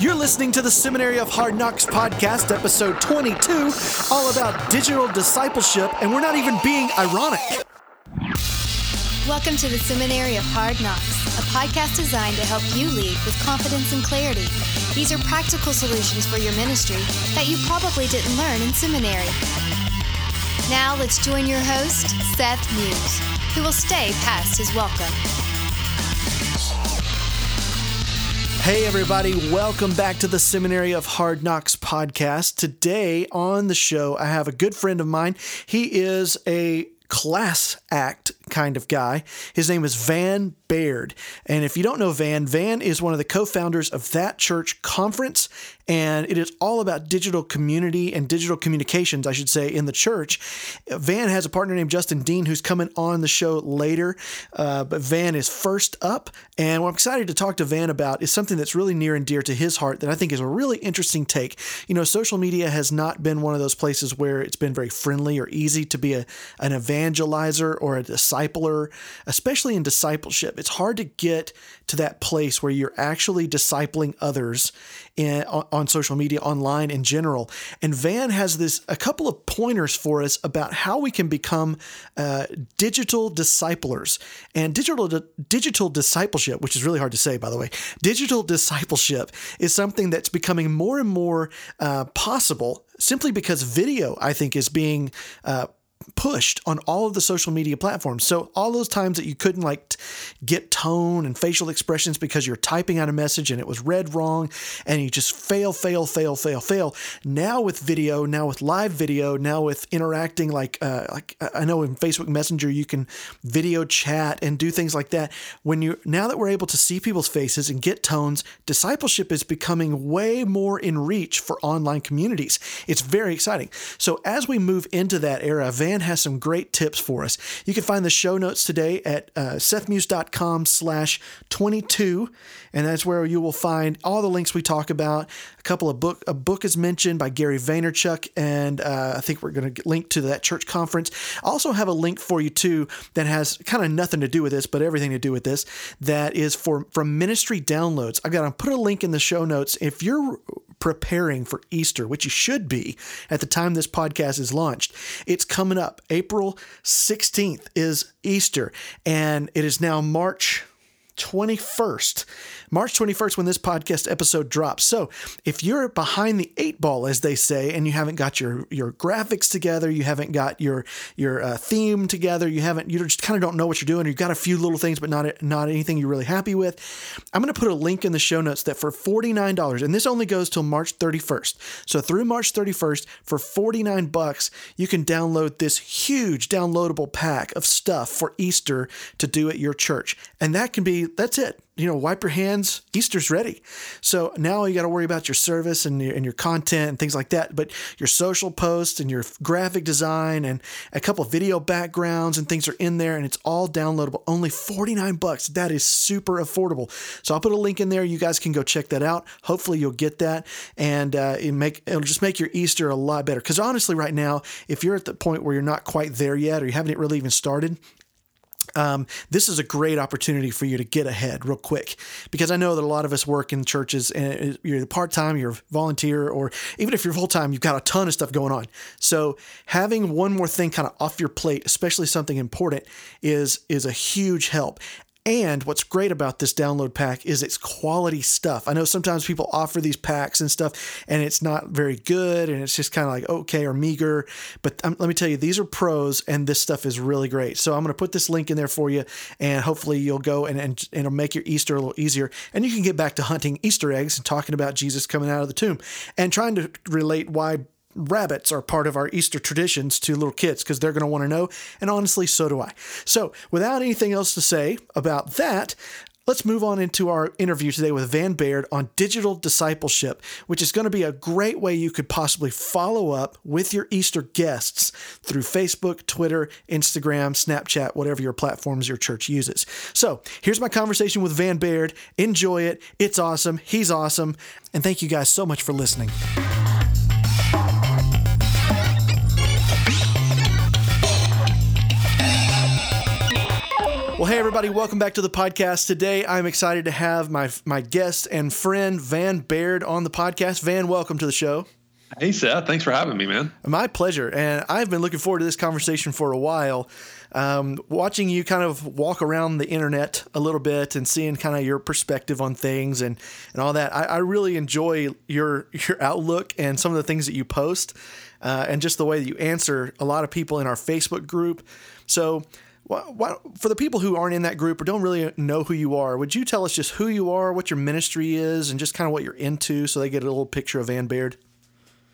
You're listening to the Seminary of Hard Knocks podcast, episode 22, all about digital discipleship, and we're not even being ironic. Welcome to the Seminary of Hard Knocks, a podcast designed to help you lead with confidence and clarity. These are practical solutions for your ministry that you probably didn't learn in seminary. Now let's join your host, Seth Muse, who will stay past his welcome. Hey, everybody, welcome back to the Seminary of Hard Knocks podcast. Today on the show, I have a good friend of mine. He is a class act kind of guy. His name is Van Baird. And if you don't know Van, Van is one of the co founders of That Church Conference. And it is all about digital community and digital communications, I should say, in the church. Van has a partner named Justin Dean who's coming on the show later. Uh, but Van is first up. And what I'm excited to talk to Van about is something that's really near and dear to his heart that I think is a really interesting take. You know, social media has not been one of those places where it's been very friendly or easy to be a, an evangelizer or a discipler, especially in discipleship. It's hard to get to that place where you're actually discipling others in, on, social media, online in general. And Van has this a couple of pointers for us about how we can become uh, digital disciplers and digital digital discipleship, which is really hard to say, by the way. Digital discipleship is something that's becoming more and more uh, possible simply because video, I think, is being uh, pushed on all of the social media platforms. So all those times that you couldn't like get tone and facial expressions because you're typing out a message and it was read wrong and you just fail, fail, fail, fail, fail. Now with video, now with live video, now with interacting like uh, like I know in Facebook Messenger you can video chat and do things like that. When you now that we're able to see people's faces and get tones, discipleship is becoming way more in reach for online communities. It's very exciting. So as we move into that era, Van Dan has some great tips for us. You can find the show notes today at uh, sethmuse.com slash 22, and that's where you will find all the links we talk about. A couple of book, a book is mentioned by Gary Vaynerchuk, and uh, I think we're going to link to that church conference. I also have a link for you too that has kind of nothing to do with this, but everything to do with this. That is for from ministry downloads. I've got to put a link in the show notes. If you're preparing for Easter, which you should be at the time this podcast is launched. It's coming up. April 16th is Easter, and it is now March 21st. March 21st, when this podcast episode drops. So, if you're behind the eight ball, as they say, and you haven't got your your graphics together, you haven't got your your uh, theme together, you haven't, you just kind of don't know what you're doing. You've got a few little things, but not not anything you're really happy with. I'm going to put a link in the show notes that for $49, and this only goes till March 31st. So through March 31st, for 49 bucks, you can download this huge downloadable pack of stuff for Easter to do at your church, and that can be that's it you know, wipe your hands. Easter's ready. So now you got to worry about your service and your, and your content and things like that. But your social posts and your graphic design and a couple video backgrounds and things are in there, and it's all downloadable. Only 49 bucks. That is super affordable. So I'll put a link in there. You guys can go check that out. Hopefully you'll get that, and uh, it make it'll just make your Easter a lot better. Because honestly, right now, if you're at the point where you're not quite there yet, or you haven't really even started, um, this is a great opportunity for you to get ahead real quick because I know that a lot of us work in churches and you're part time, you're volunteer, or even if you're full time, you've got a ton of stuff going on. So having one more thing kind of off your plate, especially something important, is is a huge help. And what's great about this download pack is it's quality stuff. I know sometimes people offer these packs and stuff, and it's not very good, and it's just kind of like okay or meager. But um, let me tell you, these are pros, and this stuff is really great. So I'm going to put this link in there for you, and hopefully you'll go and, and, and it'll make your Easter a little easier. And you can get back to hunting Easter eggs and talking about Jesus coming out of the tomb and trying to relate why rabbits are part of our Easter traditions to little kids because they're going to want to know. And honestly, so do I. So, without anything else to say about that, Let's move on into our interview today with Van Baird on digital discipleship, which is going to be a great way you could possibly follow up with your Easter guests through Facebook, Twitter, Instagram, Snapchat, whatever your platforms your church uses. So here's my conversation with Van Baird. Enjoy it. It's awesome. He's awesome. And thank you guys so much for listening. Well, hey everybody, welcome back to the podcast. Today, I'm excited to have my my guest and friend Van Baird on the podcast. Van, welcome to the show. Hey Seth, thanks for having me, man. My pleasure. And I've been looking forward to this conversation for a while. Um, watching you kind of walk around the internet a little bit and seeing kind of your perspective on things and, and all that. I, I really enjoy your your outlook and some of the things that you post, uh, and just the way that you answer a lot of people in our Facebook group. So for the people who aren't in that group or don't really know who you are, would you tell us just who you are, what your ministry is, and just kind of what you're into so they get a little picture of Van Baird?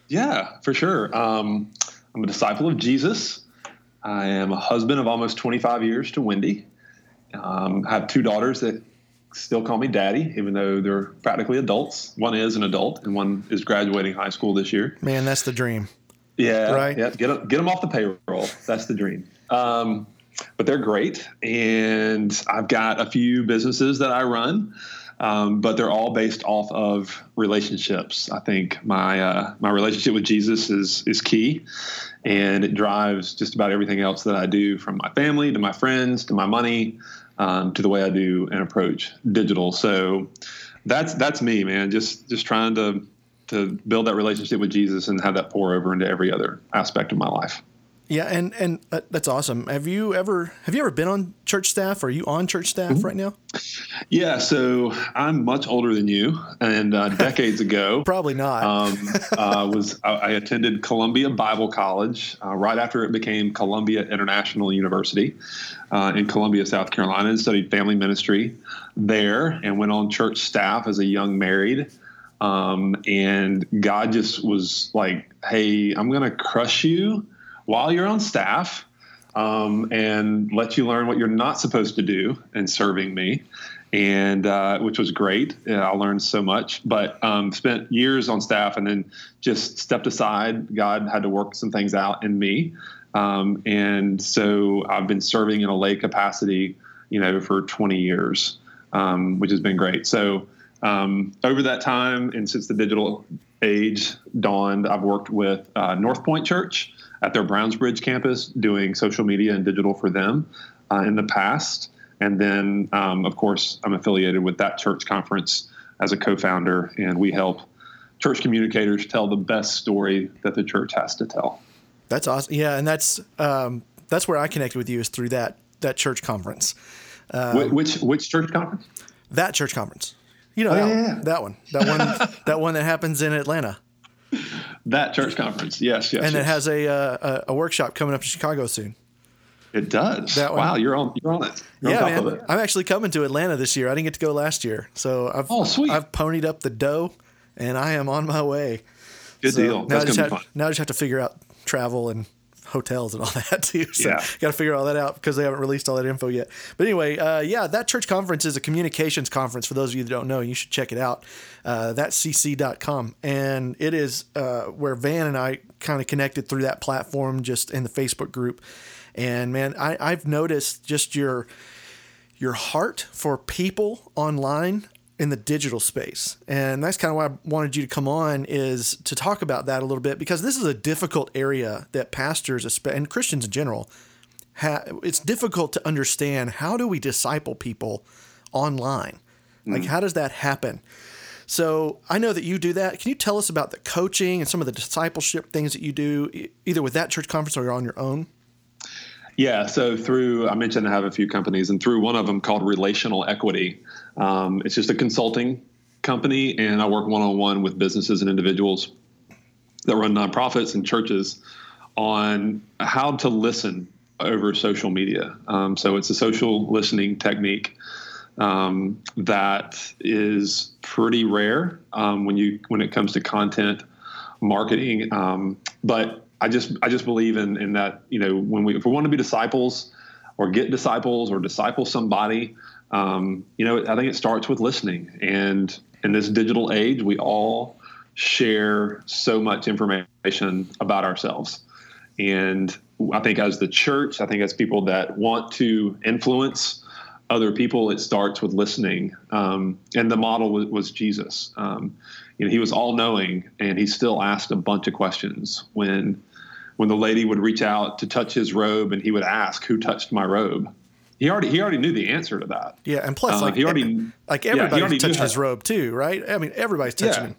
Yeah, for sure. Um, I'm a disciple of Jesus. I am a husband of almost 25 years to Wendy. Um, I have two daughters that still call me daddy, even though they're practically adults. One is an adult, and one is graduating high school this year. Man, that's the dream. Yeah, right. Yeah, get them, get them off the payroll. That's the dream. Um, but they're great. And I've got a few businesses that I run, um, but they're all based off of relationships. I think my uh, my relationship with Jesus is is key, and it drives just about everything else that I do, from my family to my friends to my money um, to the way I do and approach digital. So that's that's me, man. Just just trying to to build that relationship with Jesus and have that pour over into every other aspect of my life. Yeah, and and uh, that's awesome. Have you ever have you ever been on church staff? Are you on church staff mm-hmm. right now? Yeah, so I'm much older than you, and uh, decades ago, probably not. um, uh, was I attended Columbia Bible College uh, right after it became Columbia International University uh, in Columbia, South Carolina, and studied family ministry there, and went on church staff as a young married. Um, and God just was like, "Hey, I'm going to crush you." While you're on staff um, and let you learn what you're not supposed to do in serving me. And uh, which was great. I learned so much, but um, spent years on staff and then just stepped aside. God had to work some things out in me. Um, and so I've been serving in a lay capacity, you know, for 20 years, um, which has been great. So um, over that time, and since the digital age dawned, I've worked with uh, North Point Church, at their Browns Bridge campus doing social media and digital for them uh, in the past. And then, um, of course, I'm affiliated with that church conference as a co founder, and we help church communicators tell the best story that the church has to tell. That's awesome. Yeah, and that's um, that's where I connected with you is through that that church conference. Um, which which church conference? That church conference. You know oh, that, yeah, yeah. that one. That one. that one that happens in Atlanta. That church conference, yes, yes. And yes. it has a, uh, a workshop coming up in Chicago soon. It does. That one. Wow, you're on you're on it. You're yeah, on man. I'm actually coming to Atlanta this year. I didn't get to go last year, so I've oh sweet. I've ponied up the dough, and I am on my way. Good so deal. Now That's I just have, now I just have to figure out travel and hotels and all that too. So yeah. got to figure all that out because they haven't released all that info yet. But anyway, uh, yeah, that church conference is a communications conference. For those of you that don't know, you should check it out. Uh, that's cc.com. And it is uh, where Van and I kind of connected through that platform just in the Facebook group. And man, I, I've noticed just your your heart for people online in the digital space. And that's kind of why I wanted you to come on is to talk about that a little bit because this is a difficult area that pastors and Christians in general it's difficult to understand how do we disciple people online? Like mm. how does that happen? So I know that you do that. Can you tell us about the coaching and some of the discipleship things that you do either with that church conference or you're on your own? Yeah, so through I mentioned I have a few companies, and through one of them called Relational Equity, um, it's just a consulting company, and I work one on one with businesses and individuals that run nonprofits and churches on how to listen over social media. Um, so it's a social listening technique um, that is pretty rare um, when you when it comes to content marketing, um, but I just I just believe in in that you know when we if we want to be disciples or get disciples or disciple somebody, um, you know I think it starts with listening. And in this digital age, we all share so much information about ourselves. And I think as the church, I think as people that want to influence other people, it starts with listening. Um, and the model was, was Jesus. Um, you know, he was all knowing, and he still asked a bunch of questions when when the lady would reach out to touch his robe, and he would ask, "Who touched my robe?" He already he already knew the answer to that. Yeah, and plus, Um, like he already like yeah, everybody's already knew touching his robe too, right? I mean, everybody's touching yeah. him.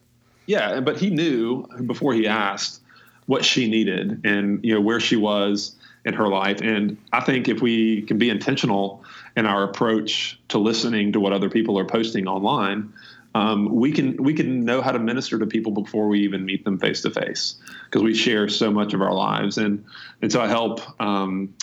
Yeah, but he knew before he asked what she needed and you know where she was in her life. And I think if we can be intentional in our approach to listening to what other people are posting online, um, we can we can know how to minister to people before we even meet them face to face because we share so much of our lives. And and so I help um,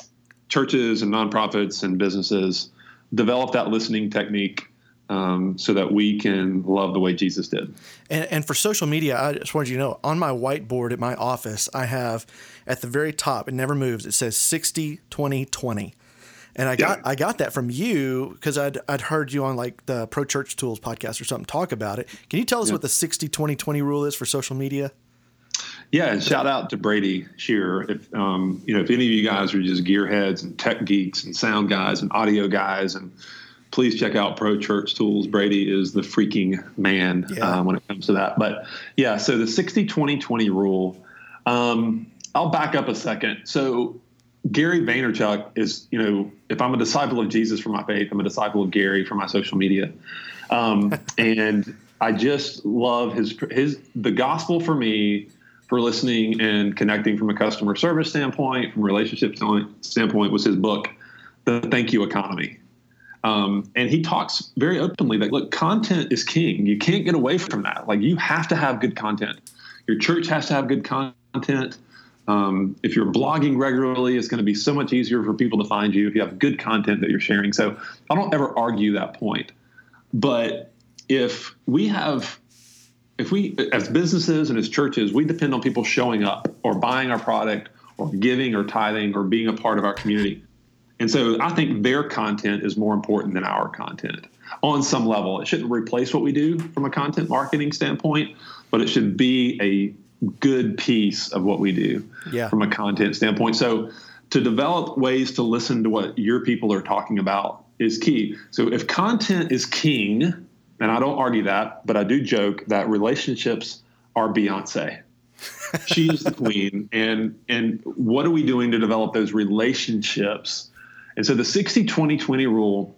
churches and nonprofits and businesses develop that listening technique. Um, so that we can love the way Jesus did. And, and for social media, I just wanted you to know on my whiteboard at my office, I have at the very top, it never moves, it says 60, 20, 20. And I got Yeah. I got that from you because I'd, I'd heard you on like the Pro Church Tools podcast or something talk about it. Can you tell us what the 60, 20, 20 rule is for social media? Yeah, and shout out to Brady Shearer. If um, you know, if any of you guys are just gearheads and tech geeks and sound guys and audio guys, and please check out Pro Church Tools. Brady is the freaking man Yeah. uh, when it comes to that. But yeah, so the 60 20 20 rule. Um, I'll back up a second. So Gary Vaynerchuk is, you know, if I'm a disciple of Jesus for my faith, I'm a disciple of Gary for my social media. Um, and I just love his his the gospel for me for listening and connecting from a customer service standpoint, from a relationship standpoint, was his book, The Thank You Economy. Um, and he talks very openly that look, content is king. You can't get away from that. Like you have to have good content. Your church has to have good content. Um, if you're blogging regularly, it's going to be so much easier for people to find you if you have good content that you're sharing. So I don't ever argue that point. But if we have, if we, as businesses and as churches, we depend on people showing up or buying our product or giving or tithing or being a part of our community. And so I think their content is more important than our content on some level. It shouldn't replace what we do from a content marketing standpoint, but it should be a good piece of what we do Yeah. from a content standpoint. So to develop ways to listen to what your people are talking about is key. So if content is king, and I don't argue that, but I do joke that relationships are Beyonce. She's the queen. And and what are we doing to develop those relationships? And so the 60 20 20 rule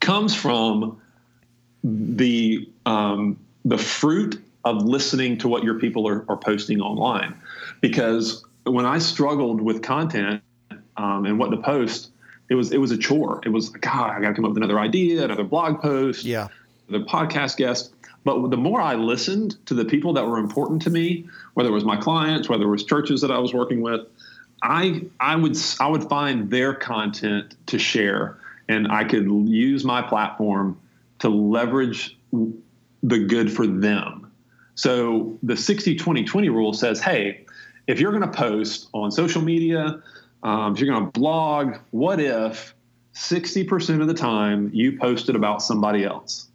comes from the um, the fruit of listening to what your people are, are posting online. Because when I struggled with content um, and what to post, it was it was a chore. It was God, I got to come up with another idea, another blog post, Yeah. The podcast guest. But the more I listened to the people that were important to me, whether it was my clients, whether it was churches that I was working with, I I would I would find their content to share, and I could use my platform to leverage the good for them. So the 60 20 20 rule says, hey, if you're going to post on social media, um, if you're going to blog, what if 60% of the time you posted about somebody else?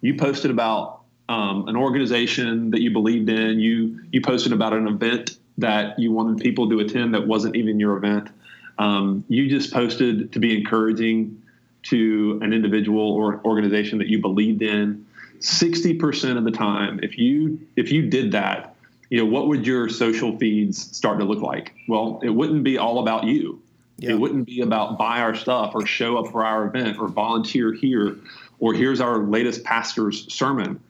You posted about um, an organization that you believed in. You you posted about an event that you wanted people to attend that wasn't even your event. Um, you just posted to be encouraging to an individual or organization that you believed in. Sixty percent of the time, if you if you did that, you know what would your social feeds start to look like? Well, it wouldn't be all about you. Yeah. It wouldn't be about buy our stuff or show up for our event or volunteer here or here's our latest pastor's sermon.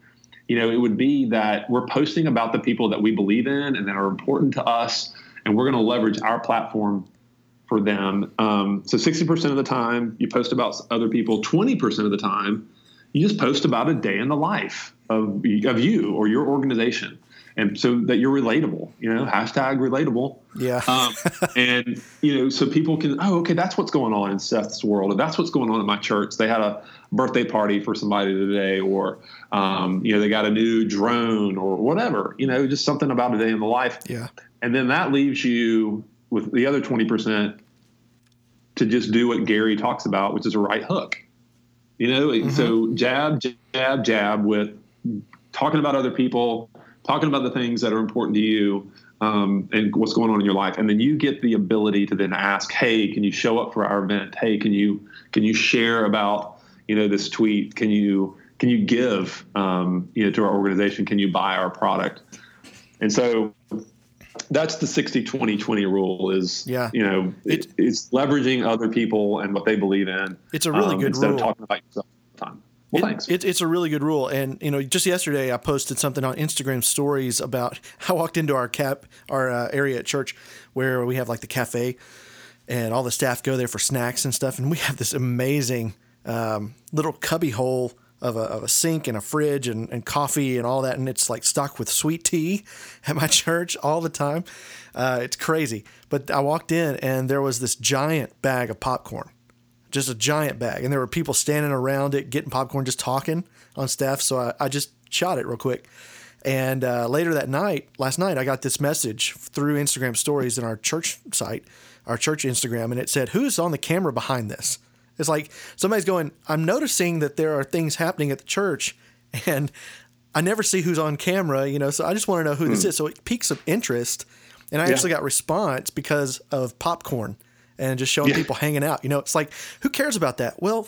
You know, it would be that we're posting about the people that we believe in and that are important to us, and we're going to leverage our platform for them. Um, so 60% of the time, you post about other people. 20% of the time, you just post about a day in the life of, of you or your organization. And so that you're relatable, you know, hashtag relatable. Yeah. Um, and you know, so people can, oh, okay, that's what's going on in Seth's world, and that's what's going on in my church. They had a birthday party for somebody today, or um, you know, they got a new drone, or whatever. You know, just something about a day in the life. yeah. And then that leaves you with the other twenty percent to just do what Gary talks about, which is a right hook. You know, so jab, jab, jab with talking about other people, talking about the things that are important to you, um, and what's going on in your life, and then you get the ability to then ask, "Hey, can you show up for our event? Hey, can you can you share about you know this tweet? Can you can you give um, you know to our organization? Can you buy our product?" And so that's the 60 20 20 rule is Yeah. you know it, It- it's leveraging other people and what they believe in It's a really um, good instead rule. of talking about yourself all the time well It- thanks It, it's a really good rule, and you know, just yesterday I posted something on Instagram stories about. I walked into our cap, our uh, area at church, where we have like the cafe, and all the staff go there for snacks and stuff, and we have this amazing um, little cubby hole. Of a, of a sink and a fridge and, and coffee and all that, and it's like stocked with sweet tea at my church all the time. Uh, it's crazy. But I walked in and there was this giant bag of popcorn just a giant bag. And there were people standing around it getting popcorn, just talking on staff. So I, I just shot it real quick. And uh, later that night, last night, I got this message through Instagram stories in our church site, our church Instagram, and it said, Who's on the camera behind this? It's like somebody's going, I'm noticing that there are things happening at the church, and I never see who's on camera, you know, so I just want to know who this is. So it piques some interest. And I Yeah. actually got response because of popcorn and just showing Yeah. people hanging out. You know, it's like, who cares about that? Well,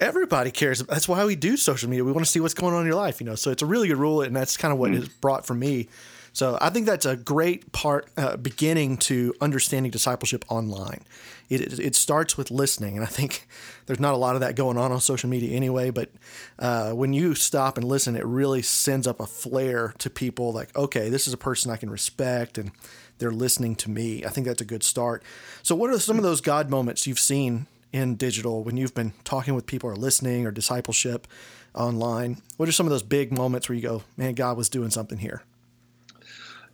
everybody cares. That's why we do social media. We want to see what's going on in your life, you know. So it's a really good rule, and that's kind of what Mm. it's brought for me. So I think that's a great part, uh, beginning to understanding discipleship online. It, it, starts with listening, and I think there's not a lot of that going on on social media anyway. But uh, when you stop and listen, it really sends up a flare to people like, okay, this is a person I can respect, and they're listening to me. I think that's a good start. So, what are some of those God moments you've seen in digital when you've been talking with people or listening or discipleship online? What are some of those big moments where you go, man, God was doing something here?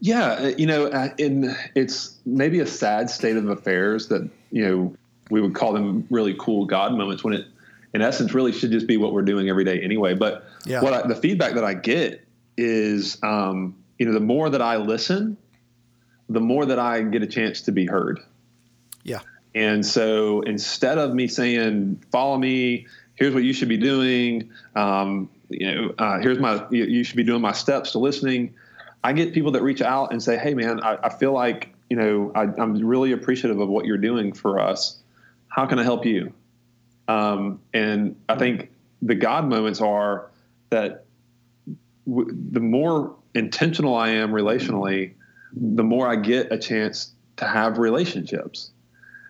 Yeah, uh, you know, uh, in it's maybe a sad state of affairs that you know we would call them really cool God moments when it, in essence, really should just be what we're doing every day anyway. But Yeah. what I, the feedback that I get is, um, you know, the more that I listen, the more that I get a chance to be heard. Yeah. And so instead of me saying, follow me, here's what you should be doing, um, you know, uh, here's my, you, you should be doing my steps to listening. I get people that reach out and say, hey, man, I, I feel like, you know, I, I'm really appreciative of what you're doing for us. How can I help you? Um, and I think the God moments are that w- the more intentional I am relationally, the more I get a chance to have relationships.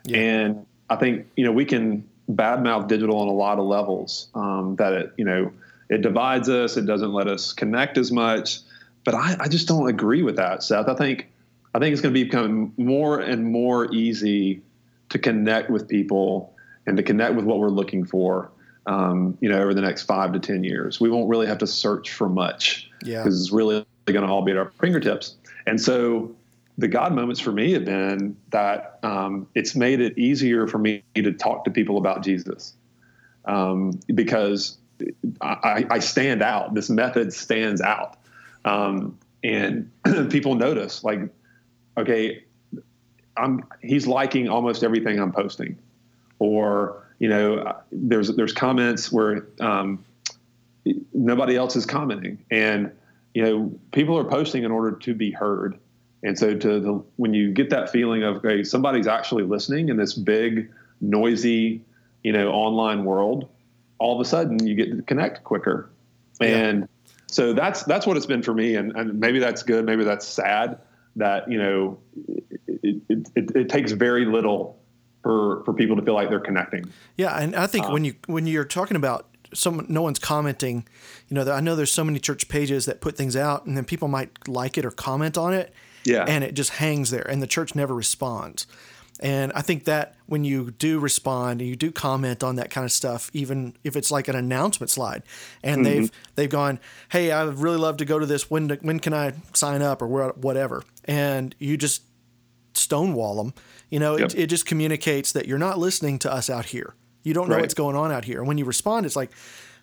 Yeah. And I think you know we can badmouth digital on a lot of levels. Um, that it you know it divides us, it doesn't let us connect as much. But I, I just don't agree with that, Seth. I think I think it's going to become more and more easy to connect with people and to connect with what we're looking for. Um, you know, over the next five to ten years, we won't really have to search for much Yeah. because it's really going to all be at our fingertips. And so, the God moments for me have been that um, it's made it easier for me to talk to people about Jesus um, because I, I stand out. This method stands out, um, and people notice. Like, okay, I'm he's liking almost everything I'm posting, or you know, there's there's comments where um, nobody else is commenting, and you know, people are posting in order to be heard. And so, to the when you get that feeling of okay, somebody's actually listening in this big, noisy, you know, online world, all of a sudden you get to connect quicker. And so that's that's what it's been for me. And, and maybe that's good, maybe that's sad. That you know, it, it, it, it takes very little for for people to feel like they're connecting. Yeah, and I think um, when you when you're talking about someone, no one's commenting. You know, I know there's so many church pages that put things out, and then people might like it or comment on it, Yeah. and it just hangs there, and the church never responds. And I think that when you do respond and you do comment on that kind of stuff, even if it's like an announcement slide, and mm-hmm. they've they've gone, "Hey, I would really love to go to this. When when can I sign up or whatever?" And you just stonewall them. You know, Yep. it, it just communicates that you're not listening to us out here. You don't know Right. what's going on out here. And when you respond, it's like,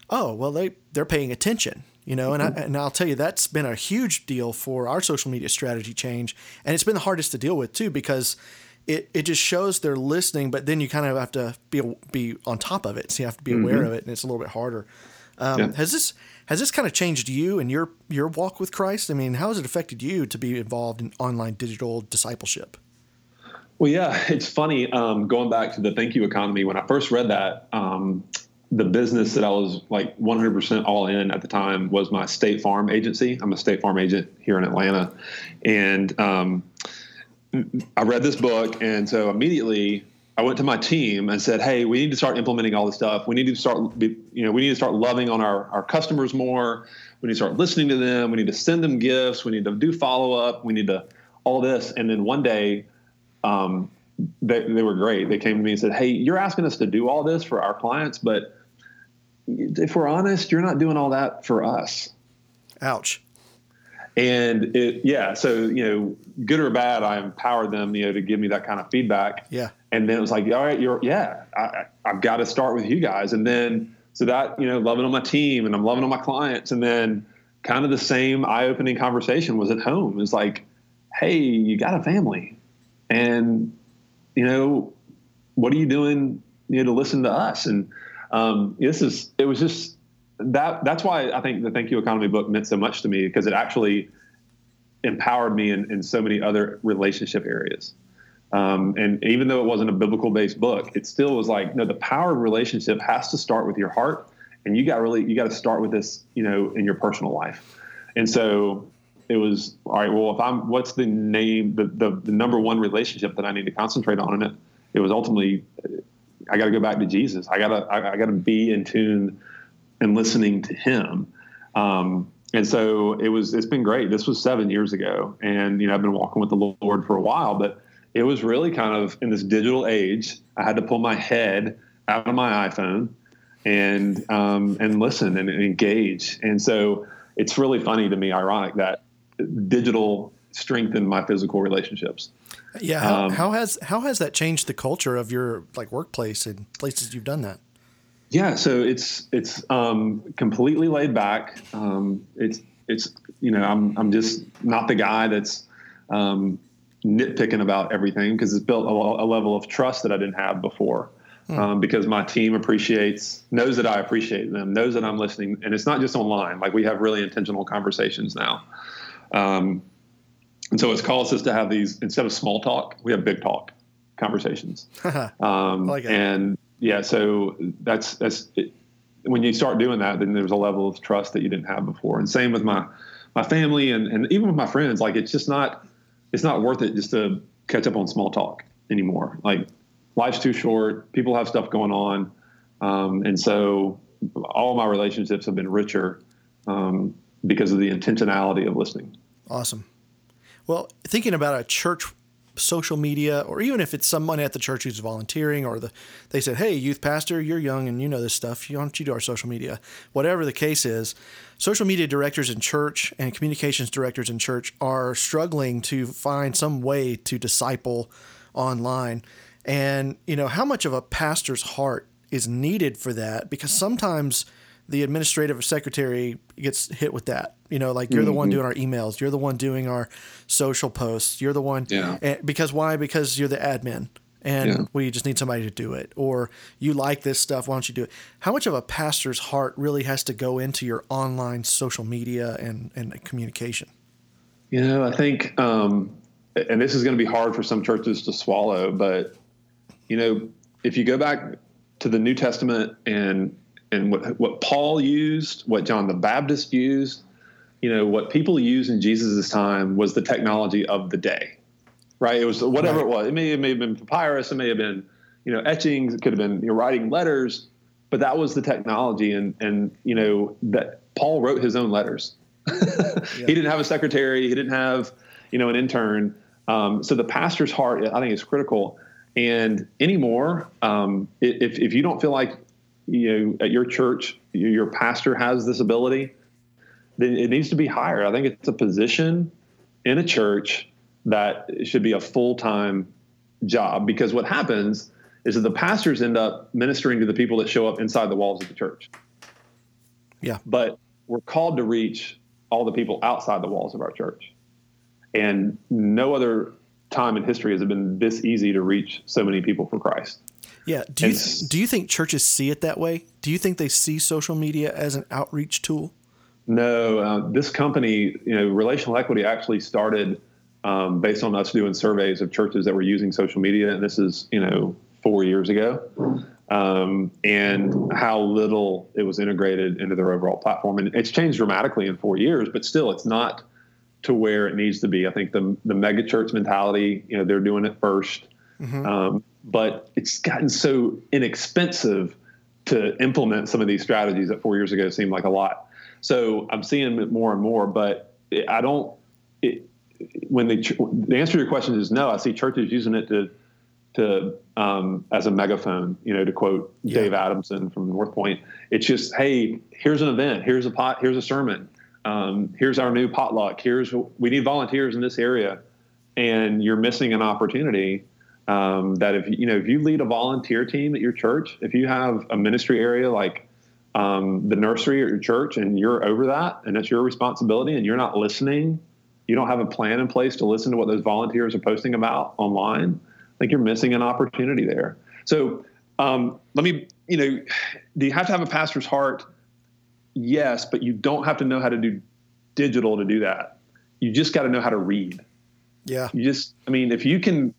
oh, well, they they're paying attention. You know, and I, mm-hmm. and I'll tell you that's been a huge deal for our social media strategy change, and it's been the hardest to deal with too because it, it just shows they're listening, but then you kind of have to be be on top of it, so you have to be aware of it, and it's a little bit harder. Um, Yeah. Has this has this kind of changed you and your your walk with Christ? I mean, how has it affected you to be involved in online digital discipleship? Well, yeah, it's funny. Um, going back to the thank you economy, when I first read that, um, the business that I was like 100% all in at the time was my State Farm agency. I'm a State Farm agent here in Atlanta, and um, I read this book, and so immediately I went to my team and said, "Hey, we need to start implementing all this stuff. We need to start, you know, we need to start loving on our our customers more. We need to start listening to them. We need to send them gifts. We need to do follow up. We need to all this." And then one day, um, they, they were great. They came to me and said, "Hey, you're asking us to do all this for our clients, but if we're honest, you're not doing all that for us." Ouch. And it, yeah, so you know, good or bad, I empowered them, you know, to give me that kind of feedback. Yeah. And then it was like, all right, you're, yeah, I, I've got to start with you guys. And then so that you know, loving on my team and I'm loving on my clients, and then kind of the same eye-opening conversation was at home. It's like, hey, you got a family, and you know, what are you doing, you know, to listen to us? And um, this is, it was just that that's why I think the Thank You Economy book meant so much to me because it actually empowered me in, in so many other relationship areas. Um, and even though it wasn't a biblical based book, it still was like, no, the power of relationship has to start with your heart. And you got really, you got to start with this, you know, in your personal life. And so it was, all right, well, if I'm, what's the name, the, the, the number one relationship that I need to concentrate on in it? It was ultimately, I got to go back to Jesus. I got to, I, I got to be in tune and listening to him. Um, and so it was, it's been great. This was seven years ago. And, you know, I've been walking with the Lord for a while, but it was really kind of in this digital age. I had to pull my head out of my iPhone and, um, and listen and, and engage. And so it's really funny to me, ironic that digital strengthened my physical relationships. Yeah. How, um, how has, how has that changed the culture of your like workplace and places you've done that? Yeah, so it's it's um, completely laid back. Um, it's it's you know I'm I'm just not the guy that's um, nitpicking about everything because it's built a, a, level of trust that I didn't have before. Hmm. Um, because my team appreciates knows that I appreciate them, knows that I'm listening, and it's not just online. Like we have really intentional conversations now. Um, and so it's caused us to have these instead of small talk, we have big talk conversations. um, like and yeah, so that's that's it. when you start doing that, then there's a level of trust that you didn't have before. And same with my my family and, and even with my friends. Like it's just not it's not worth it just to catch up on small talk anymore. Like life's too short. People have stuff going on, um, and so all my relationships have been richer um, because of the intentionality of listening. Awesome. Well, thinking about a church social media, or even if it's someone at the church who's volunteering, or the they said, "Hey, youth pastor, you're young and you know this stuff. Why don't you do our social media?" Whatever the case is, social media directors in church and communications directors in church are struggling to find some way to disciple online. And you know how much of a pastor's heart is needed for that, because sometimes the administrative secretary gets hit with that. You know, like you're mm-hmm. the one mm-hmm. doing our emails, you're the one doing our social posts, you're the one. Yeah. Eh, because why? Because you're the admin and yeah. we just need somebody to do it. Or you like this stuff, why don't you do it? How much of a pastor's heart really has to go into your online social media and, and communication? You know, I think, um, and this is going to be hard for some churches to swallow, but, you know, if you go back to the New Testament and and what what Paul used, what John the Baptist used, you know, what people used in Jesus' time was the technology of the day, right? It was whatever right. it was. It may, it may have been papyrus, it may have been, you know, etchings, it could have been you know, writing letters, but that was the technology, and and you know that Paul wrote his own letters. yeah. He didn't have a secretary. He didn't have, you know, an intern. Um, so the pastor's heart, I think, is critical. And anymore, um, if if you don't feel like you know at your church your pastor has this ability then it needs to be higher. I think it's a position in a church that should be a full-time job because what happens is that the pastors end up ministering to the people that show up inside the walls of the church. Yeah. But we're called to reach all the people outside the walls of our church. And no other time in history has it been this easy to reach so many people for christ yeah. Do you, do you think churches see it that way? Do you think they see social media as an outreach tool? No. Uh, this company, you know, Relational Equity actually started um, based on us doing surveys of churches that were using social media, and this is, you know, four years ago. um, and how little it was integrated into their overall platform. And it's changed dramatically in four years, but still, it's not to where it needs to be. I think the the mega church mentality, you know, they're doing it 1st mm-hmm. um, but it's gotten so inexpensive to implement some of these strategies that four years ago seemed like a lot. So I'm seeing it more and more, but I don't. It, when the the answer to your question is no, I see churches using it to to um, as a megaphone. You know, to quote yeah. Dave Adamson from North Point, it's just hey, here's an event, here's a pot, here's a sermon, um, here's our new potluck, here's we need volunteers in this area, and you're missing an opportunity. Um, that if you know if you lead a volunteer team at your church, if you have a ministry area like um, the nursery at your church and you're over that and it's your responsibility and you're not listening you don't have a plan in place to listen to what those volunteers are posting about online, I think you're missing an opportunity there. So um, let me, you know, do you have to have a pastor's heart? Yes, but you don't have to know how to do digital to do that. You just got to know how to read. Yeah. You just, I mean, if you can,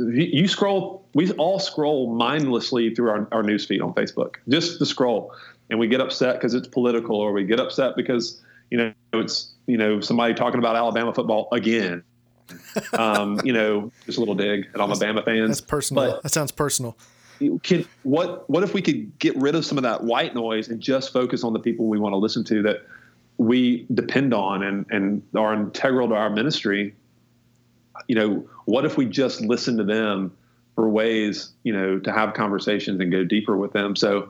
you scroll, we all scroll mindlessly through our, our newsfeed on Facebook, just the scroll. And we get upset because it's political, or we get upset because, you know, it's you know somebody talking about Alabama football again. um, you know, just a little dig at Alabama fans. That's personal. But that sounds personal. Can, what what if we could get rid of some of that white noise and just focus on the people we want to listen to that we depend on and and are integral to our ministry? You know, what if we just listen to them for ways you know to have conversations and go deeper with them? So,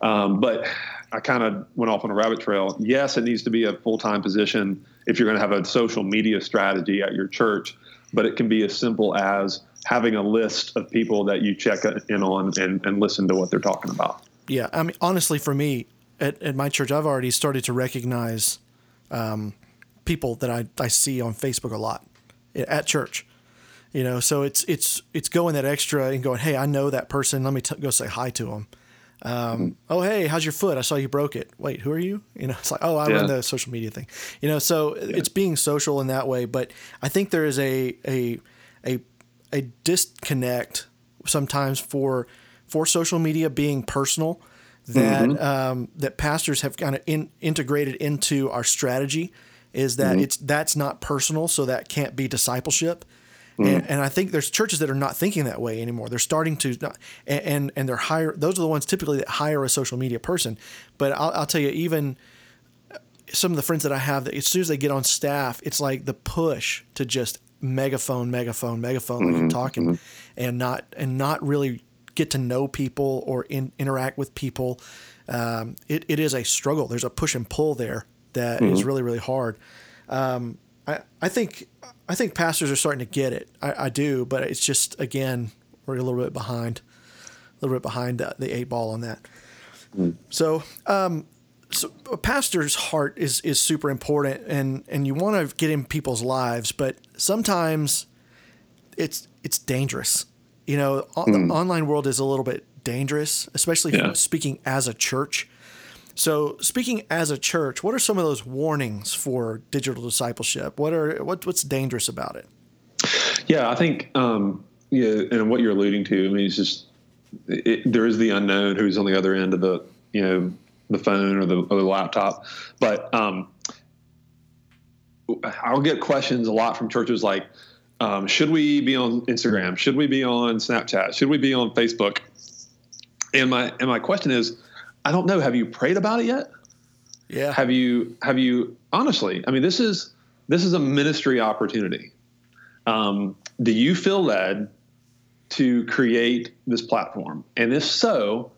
um, but I kind of went off on a rabbit trail. Yes, it needs to be a full time position if you're going to have a social media strategy at your church, but it can be as simple as having a list of people that you check in on and, and listen to what they're talking about. Yeah. I mean, honestly, for me at, at my church, I've already started to recognize um, people that I, I see on Facebook a lot at church you know so it's it's it's going that extra and going hey i know that person let me t- go say hi to them um, oh hey how's your foot i saw you broke it wait who are you you know it's like oh i yeah. run the social media thing you know so yeah. it's being social in that way but i think there is a a a, a disconnect sometimes for for social media being personal that mm-hmm. um, that pastors have kind of in, integrated into our strategy is that mm-hmm. it's that's not personal so that can't be discipleship Mm-hmm. And, and, I think there's churches that are not thinking that way anymore. They're starting to, not, and and they're hire. Those are the ones typically that hire a social media person. But I'll, I'll tell you, even some of the friends that I have, that as soon as they get on staff, it's like the push to just megaphone, megaphone, megaphone, mm-hmm. like talking, mm-hmm. and not and not really get to know people or in, interact with people. Um, it, it is a struggle. There's a push and pull there that is mm-hmm. really really hard. Um, I, I think I think pastors are starting to get it. I, I, do, but it's just again we're a little bit behind, a little bit behind the, the eight ball on that. Mm. So, um, so a pastor's heart is is super important, and and you want to get in people's lives, but sometimes it's it's dangerous. You know, mm. the online world is a little bit dangerous, especially yeah. speaking as a church. So, speaking as a church, what are some of those warnings for digital discipleship? What are what, what's dangerous about it? Yeah, I think um, yeah, and what you're alluding to, I mean, it's just it, there is the unknown who's on the other end of the you know the phone or the, or the laptop, but um, I'll get questions a lot from churches like, um, should we be on Instagram? Should we be on Snapchat? Should we be on Facebook? And my and my question is I don't know. Have you prayed about it yet? Yeah. Have you have you honestly? I mean, this is this is a ministry opportunity. Um, do you feel led to create this platform? And if so,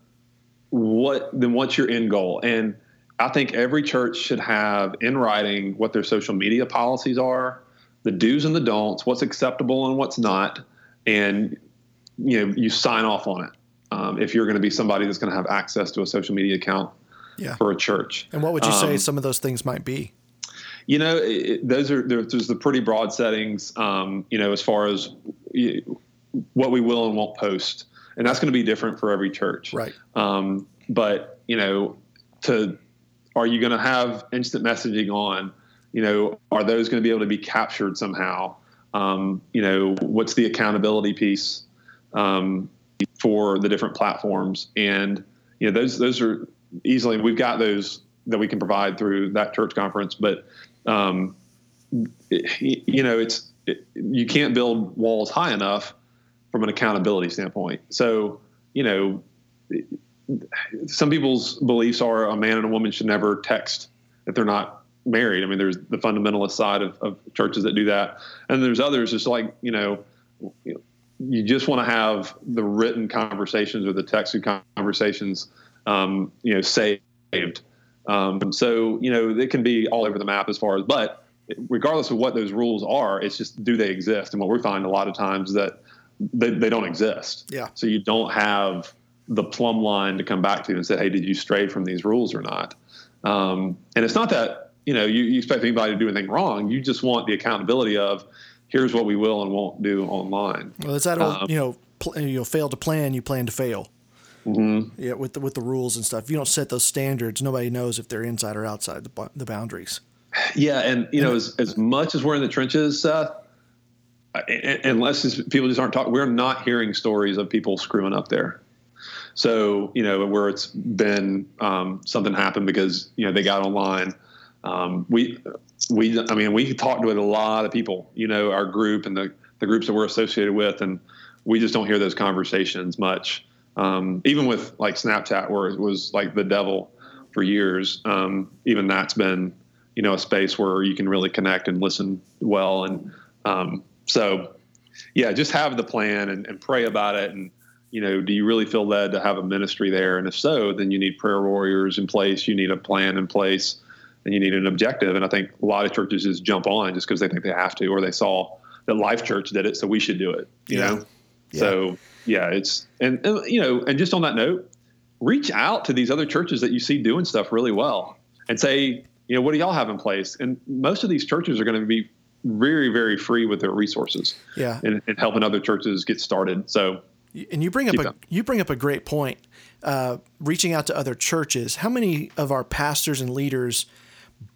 what then what's your end goal? And I think every church should have in writing what their social media policies are, the do's and the don'ts, what's acceptable and what's not, and you know you sign off on it um, if you're going to be somebody that's going to have access to a social media account yeah. for a church. And what would you um, say some of those things might be? You know, it, those are there's the pretty broad settings. Um, you know, as far as what we will and won't post, and that's going to be different for every church. Right. Um, but you know, to are you going to have instant messaging on? You know, are those going to be able to be captured somehow? Um, you know, what's the accountability piece? Um, for the different platforms. And you know, those those are easily we've got those that we can provide through that church conference. But um, it, you know, it's it, you can't build walls high enough from an accountability standpoint. So you know, some people's beliefs are a man and a woman should never text if they're not married. I mean, there's the fundamentalist side of, of churches that do that, and there's others. It's like you know, you just want to have the written conversations or the texted conversations, um, you know, saved. Um, so you know, it can be all over the map as far as, but regardless of what those rules are, it's just do they exist? And what we find a lot of times that they, they don't exist. Yeah. So you don't have the plumb line to come back to and say, hey, did you stray from these rules or not? Um, and it's not that you know you, you expect anybody to do anything wrong. You just want the accountability of here's what we will and won't do online. Well, it's that old, um, you know, pl- you know, fail to plan, you plan to fail. Mm-hmm. Yeah, with the with the rules and stuff. If you don't set those standards, nobody knows if they're inside or outside the, the boundaries. Yeah, and you know, as as much as we're in the trenches, Seth, unless people just aren't talking, we're not hearing stories of people screwing up there. So you know, where it's been um, something happened because you know they got online. Um, we we I mean we talked with a lot of people, you know, our group and the the groups that we're associated with, and we just don't hear those conversations much. Um, even with like Snapchat, where it was like the devil for years, um, even that's been you know a space where you can really connect and listen well. And um, so yeah just have the plan and, and, pray about it. And you know do you really feel led to have a ministry there? And if so then you need prayer warriors in place. You need a plan in place and you need an objective and i think a lot of churches just jump on just because they think they have to or they saw that life church did it so we should do it you yeah. know yeah. so yeah it's and, and you know and just on that note reach out to these other churches that you see doing stuff really well and say you know, what do y'all have in place? And most of these churches are going to be very, very free with their resources. Yeah. And, and helping other churches get started. So, and you bring up a you bring up a great point. Uh, reaching out to other churches. How many of our pastors and leaders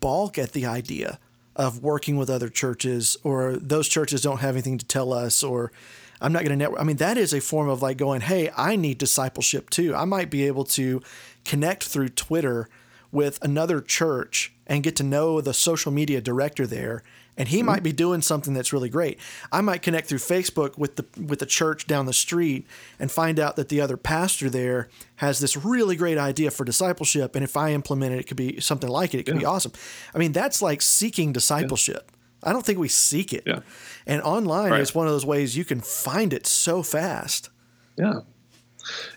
balk at the idea of working with other churches, or those churches don't have anything to tell us, or I'm not going to network. I mean, that is a form of like going, hey, I need discipleship too. I might be able to connect through Twitter with another church and get to know the social media director there and he mm-hmm. might be doing something that's really great. I might connect through Facebook with the with the church down the street and find out that the other pastor there has this really great idea for discipleship and if I implement it it could be something like it it could yeah. be awesome. I mean that's like seeking discipleship. Yeah. I don't think we seek it. Yeah. And online right. is one of those ways you can find it so fast. Yeah.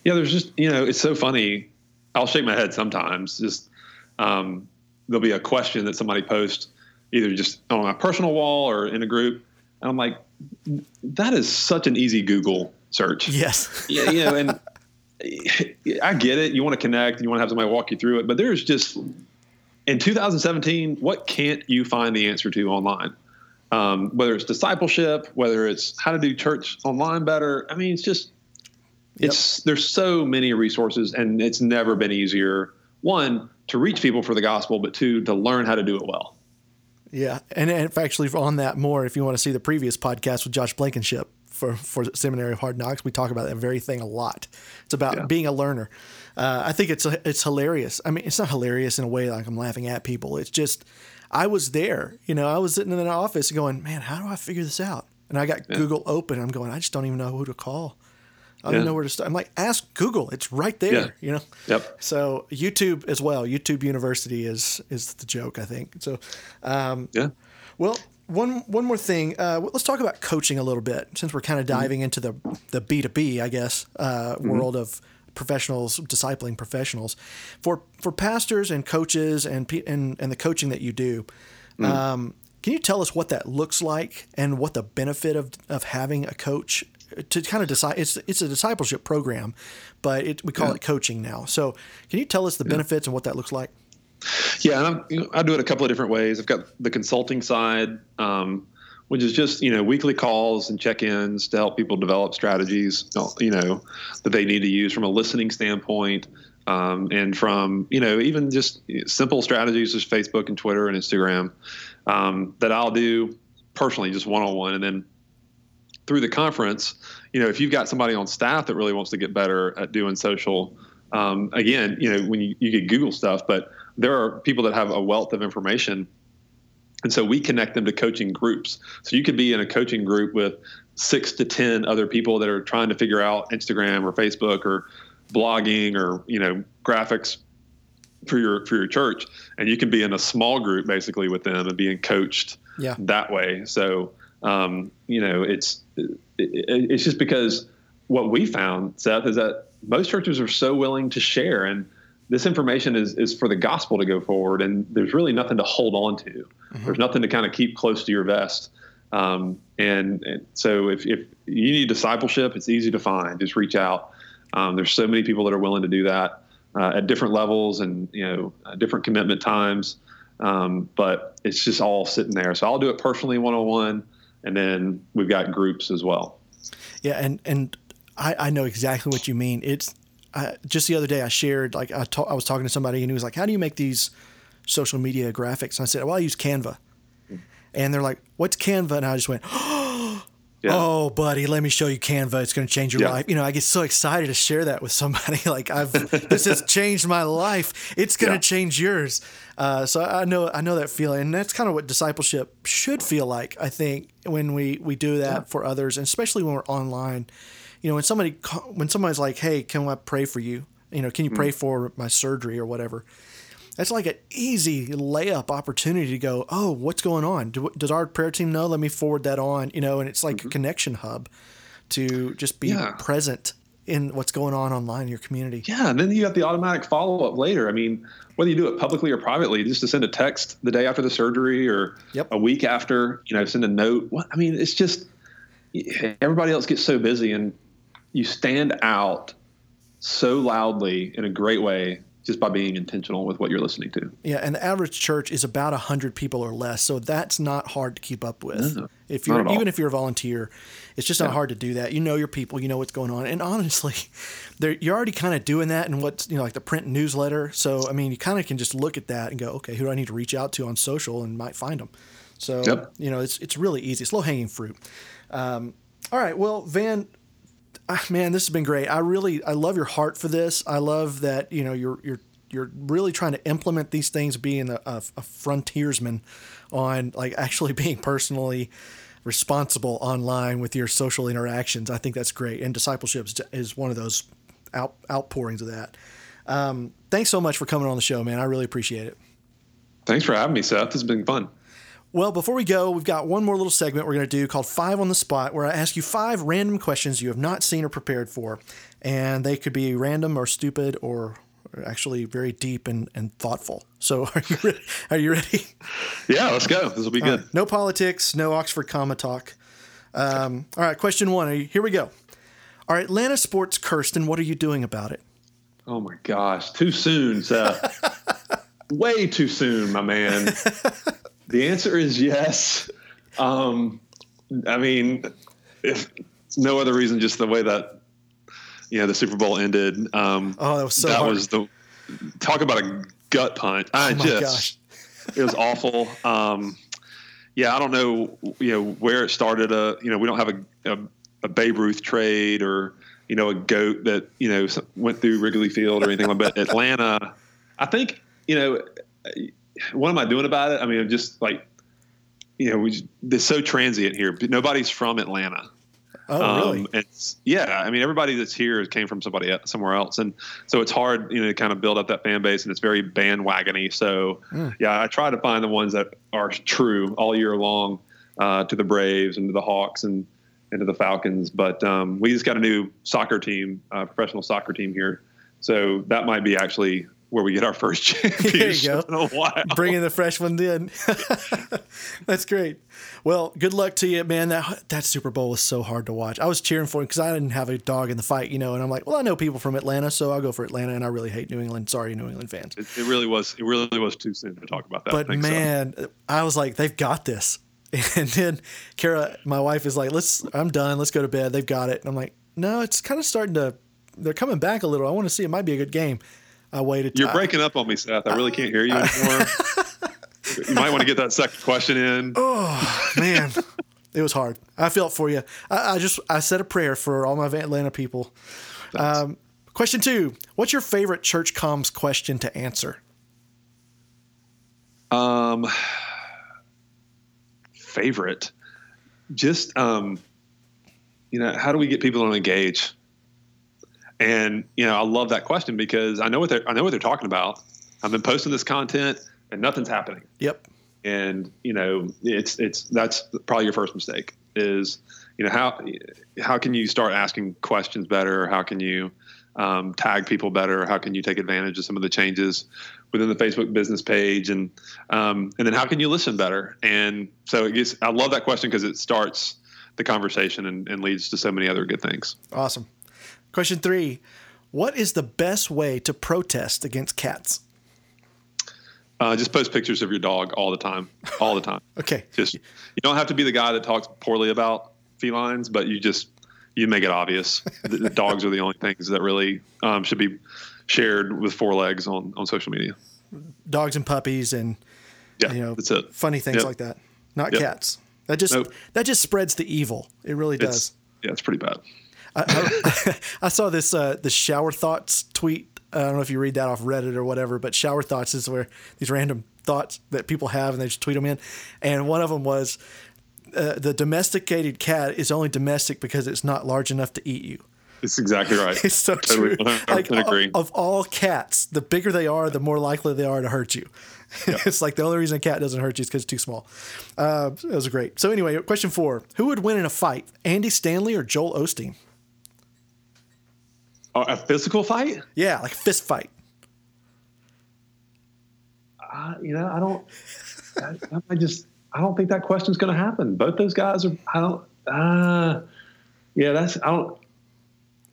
Yeah, there's just, you know, it's so funny. I'll shake my head sometimes just um, there'll be a question that somebody posts either just on my personal wall or in a group. And I'm like, that is such an easy Google search. Yes. yeah, you know, and I get it. You want to connect, and you want to have somebody walk you through it, but there's just in 2017, what can't you find the answer to online? Um, whether it's discipleship, whether it's how to do church online better. I mean, it's just it's yep. there's so many resources, and it's never been easier. One, to reach people for the gospel, but two, to learn how to do it well. Yeah, and, and actually on that more, if you want to see the previous podcast with Josh Blankenship for for Seminary of Hard Knocks, we talk about that very thing a lot. It's about yeah. being a learner. Uh, I think it's it's hilarious. I mean, it's not hilarious in a way like I'm laughing at people. It's just I was there. You know, I was sitting in an office going, man, how do I figure this out? And I got yeah. Google open. I'm going, I just don't even know who to call. I don't yeah. know where to start. I'm like, ask Google. It's right there. Yeah. You know. Yep. So YouTube as well. YouTube University is is the joke. I think. So. Um, yeah. Well, one one more thing. Uh, let's talk about coaching a little bit, since we're kind of mm-hmm. diving mm-hmm. into the the B two B, I guess, uh, mm-hmm. world of professionals discipling professionals for for pastors and coaches and and and the coaching that you do. Mm-hmm. Um, can you tell us what that looks like and what the benefit of, of having a coach to kind of decide it's it's a discipleship program, but it, we call yeah. it coaching now. So, can you tell us the benefits and what that looks like? Yeah, and you know, i do it a couple of different ways. I've got the consulting side, um, which is just you know weekly calls and check-ins to help people develop strategies, you know, that they need to use from a listening standpoint, um, and from you know even just simple strategies as Facebook and Twitter and Instagram um, that I'll do personally, just one-on-one, and then through the conference, you know, if you've got somebody on staff that really wants to get better at doing social, um, again, you know, when you, you get Google stuff, but there are people that have a wealth of information. And so we connect them to coaching groups. So you could be in a coaching group with six to 10 other people that are trying to figure out Instagram or Facebook or blogging or, you know, graphics for your, for your church. And you can be in a small group basically with them and being coached yeah. that way. So, um, you know, it's, it, it's just because what we found, Seth, is that most churches are so willing to share and this information is, is for the gospel to go forward and there's really nothing to hold on to. Mm-hmm. There's nothing to kind of keep close to your vest. Um, and, and, so if, if you need discipleship, it's easy to find. Just reach out. Um, there's so many people that are willing to do that uh, at different levels and you know uh, different commitment times. Um, but it's just all sitting there. So I'll do it personally one on one, and then we've got groups as well. Yeah, and and I, I know exactly what you mean. It's I, just the other day I shared like I, ta- I was talking to somebody and he was like, "How do you make these social media graphics?" And I said, "Well, I use Canva." Mm. And they're like, "What's Canva?" And I just went, "Oh, yeah. oh, buddy, let me show you Canva. It's going to change your yeah. life." You know, I get so excited to share that with somebody. like, I've this has changed my life. It's going to yeah. change yours. Uh, so I know I know that feeling, and that's kind of what discipleship should feel like. I think when we we do that for others, and especially when we're online. You know, when somebody when somebody's like, "Hey, can I pray for you?" You know, can you pray mm-hmm. for my surgery or whatever? That's like an easy layup opportunity to go, oh, what's going on? Do, does our prayer team know? Let me forward that on, you know, and it's like mm-hmm. a connection hub to just be yeah. present in what's going on online in your community. Yeah, and then you have the automatic follow up later. I mean, whether you do it publicly or privately, just to send a text the day after the surgery or yep. a week after, you know, send a note. What I mean, it's just everybody else gets so busy, and you stand out so loudly in a great way just by being intentional with what you're listening to. Yeah, and the average church is about 100 people or less, so that's not hard to keep up with. No, if you're even if you're a volunteer, it's just not yeah. hard to do that. You know your people, you know what's going on. And honestly, you're already kind of doing that in what's, you know, like the print newsletter. So, I mean, you kind of can just look at that and go, okay, who do I need to reach out to on social and might find them. So, yep. you know, it's it's really easy. It's low hanging fruit. Um, all right, well, Van, Ah, man, this has been great. I really, I love your heart for this. I love that you know you're you're you're really trying to implement these things, being a, a, a frontiersman on like actually being personally responsible online with your social interactions. I think that's great, and discipleship is one of those out, outpourings of that. Um, thanks so much for coming on the show, man. I really appreciate it. Thanks for having me, Seth. This has been fun. Well, before we go, we've got one more little segment we're going to do called Five on the Spot, where I ask you five random questions you have not seen or prepared for. And they could be random or stupid or actually very deep and, and thoughtful. So are you ready? Are you ready? Yeah, let's go. This will be good. Right. No politics, no Oxford comma talk. Um, all right, question one. You, here we go. Are Atlanta sports cursed, and what are you doing about it? Oh my gosh, too soon, Seth. Way too soon, my man. The answer is yes. Um, I mean, if no other reason, just the way that you know the Super Bowl ended. Um, oh, that was so. That hard. was the talk about a gut punch. I oh just it was awful. Um, yeah, I don't know, you know, where it started. Uh, you know, we don't have a, a, a Babe Ruth trade or you know a goat that you know went through Wrigley Field or anything like that. Atlanta, I think you know what am I doing about it? I mean, I'm just like, you know, we it's so transient here. Nobody's from Atlanta. Oh, um, really? It's yeah. I mean, everybody that's here came from somebody somewhere else, and so it's hard, you know, to kind of build up that fan base, and it's very bandwagony. So mm. yeah, I try to find the ones that are true all year long uh, to the Braves and to the Hawks and and to the Falcons. But um, we just got a new soccer team, uh, professional soccer team here, so that might be actually where we get our first championship in a while. Bringing the fresh ones in. That's great. Well, good luck to you, man. That that Super Bowl was so hard to watch. I was cheering for him because I didn't have a dog in the fight, you know. And I'm like, well, I know people from Atlanta, so I'll go for Atlanta. And I really hate New England. Sorry, New England fans. It, it really was. It really was too soon to talk about that. But man, so. I was like, they've got this. And then Kara, my wife, is like, let's. I'm done. Let's go to bed. They've got it. And I'm like, no, it's kind of starting to. They're coming back a little. I want to see. It might be a good game. I waited. You're breaking up on me, Seth. I really can't hear you anymore. you might want to get that second question in. Oh man, It was hard. I felt for you. I, I just I said a prayer for all my Atlanta people. Um, question two: What's your favorite church comms question to answer? Um, favorite, just um, you know, how do we get people to engage? And you know, I love that question because I know what they're I know what they're talking about. I've been posting this content and nothing's happening. Yep. And you know, it's it's that's probably your first mistake is you know how how can you start asking questions better? How can you um, tag people better? How can you take advantage of some of the changes within the Facebook business page? And um, and then how can you listen better? And so it gets, I love that question because it starts the conversation and, and leads to so many other good things. Awesome. Question three: What is the best way to protest against cats? Uh, just post pictures of your dog all the time, all the time. okay. Just you don't have to be the guy that talks poorly about felines, but you just you make it obvious. the, the dogs are the only things that really um, should be shared with four legs on on social media. Dogs and puppies and yeah, you know that's it. funny things Yep. like that. Not Yep. cats. That just Nope. that just spreads the evil. It really does. It's yeah, it's pretty bad. I saw this uh, the shower thoughts tweet. I don't know if you read that off Reddit or whatever, but shower thoughts is where these random thoughts that people have and they just tweet them in. And one of them was uh, the domesticated cat is only domestic because it's not large enough to eat you. It's exactly right. It's so totally true. 100% Like agree. of, of all cats, the bigger they are, the more likely they are to hurt you. it's like the only reason a cat doesn't hurt you is because it's too small. Uh, it was great. So anyway, question four: Who would win in a fight, Andy Stanley or Joel Osteen? Uh, a physical fight? Yeah, like a fist fight. Uh, you know, I don't. I, I just I don't think that question's going to happen. Both those guys are. I don't. Uh, yeah, that's. I don't.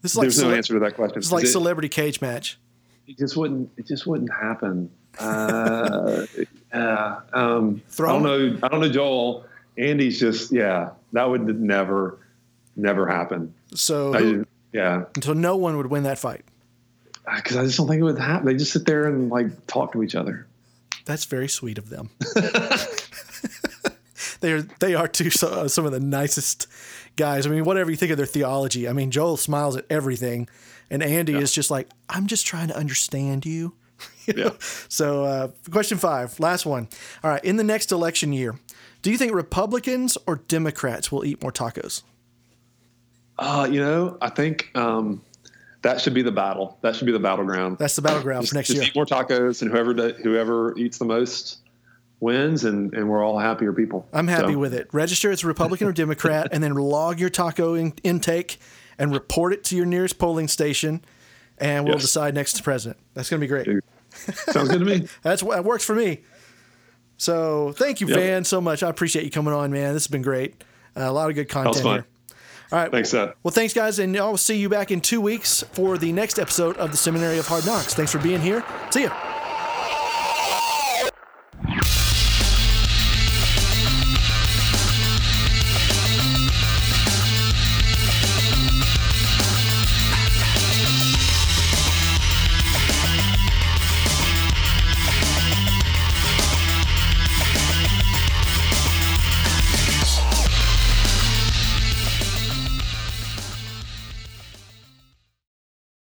This is like There's no answer to that question. It's like it, celebrity cage match. it just wouldn't. It just wouldn't happen. Uh, yeah. Um, I don't know. I don't know, Joel. Andy's just. Yeah, that would never, never happen. So I, yeah, so no one would win that fight. because I just don't think it would happen. They just sit there and like talk to each other. That's very sweet of them. they are they are too so, uh, some of the nicest guys. I mean, whatever you think of their theology, I mean, Joel smiles at everything, and Andy is just like, I'm just trying to understand you. You know? Yeah. So, uh, question five, last one. All right, in the next election year, do you think Republicans or Democrats will eat more tacos? Uh, you know, I think um, that should be the battle. That should be the battleground. That's the battleground just, for next just year. eat more tacos, and whoever whoever eats the most wins, and, and we're all happier people. I'm happy So, with it. Register as a Republican or Democrat, and then log your taco in- intake and report it to your nearest polling station, and we'll Yes. decide next president. That's going to be great. Sounds good to me. That's what that works for me. So thank you, Yep. Van, so much. I appreciate you coming on, man. This has been great. Uh, a lot of good content here. All right. Thanks, Seth. Well, thanks, guys, and I'll see you back in two weeks for the next episode of the Seminary of Hard Knocks. Thanks for being here. See ya.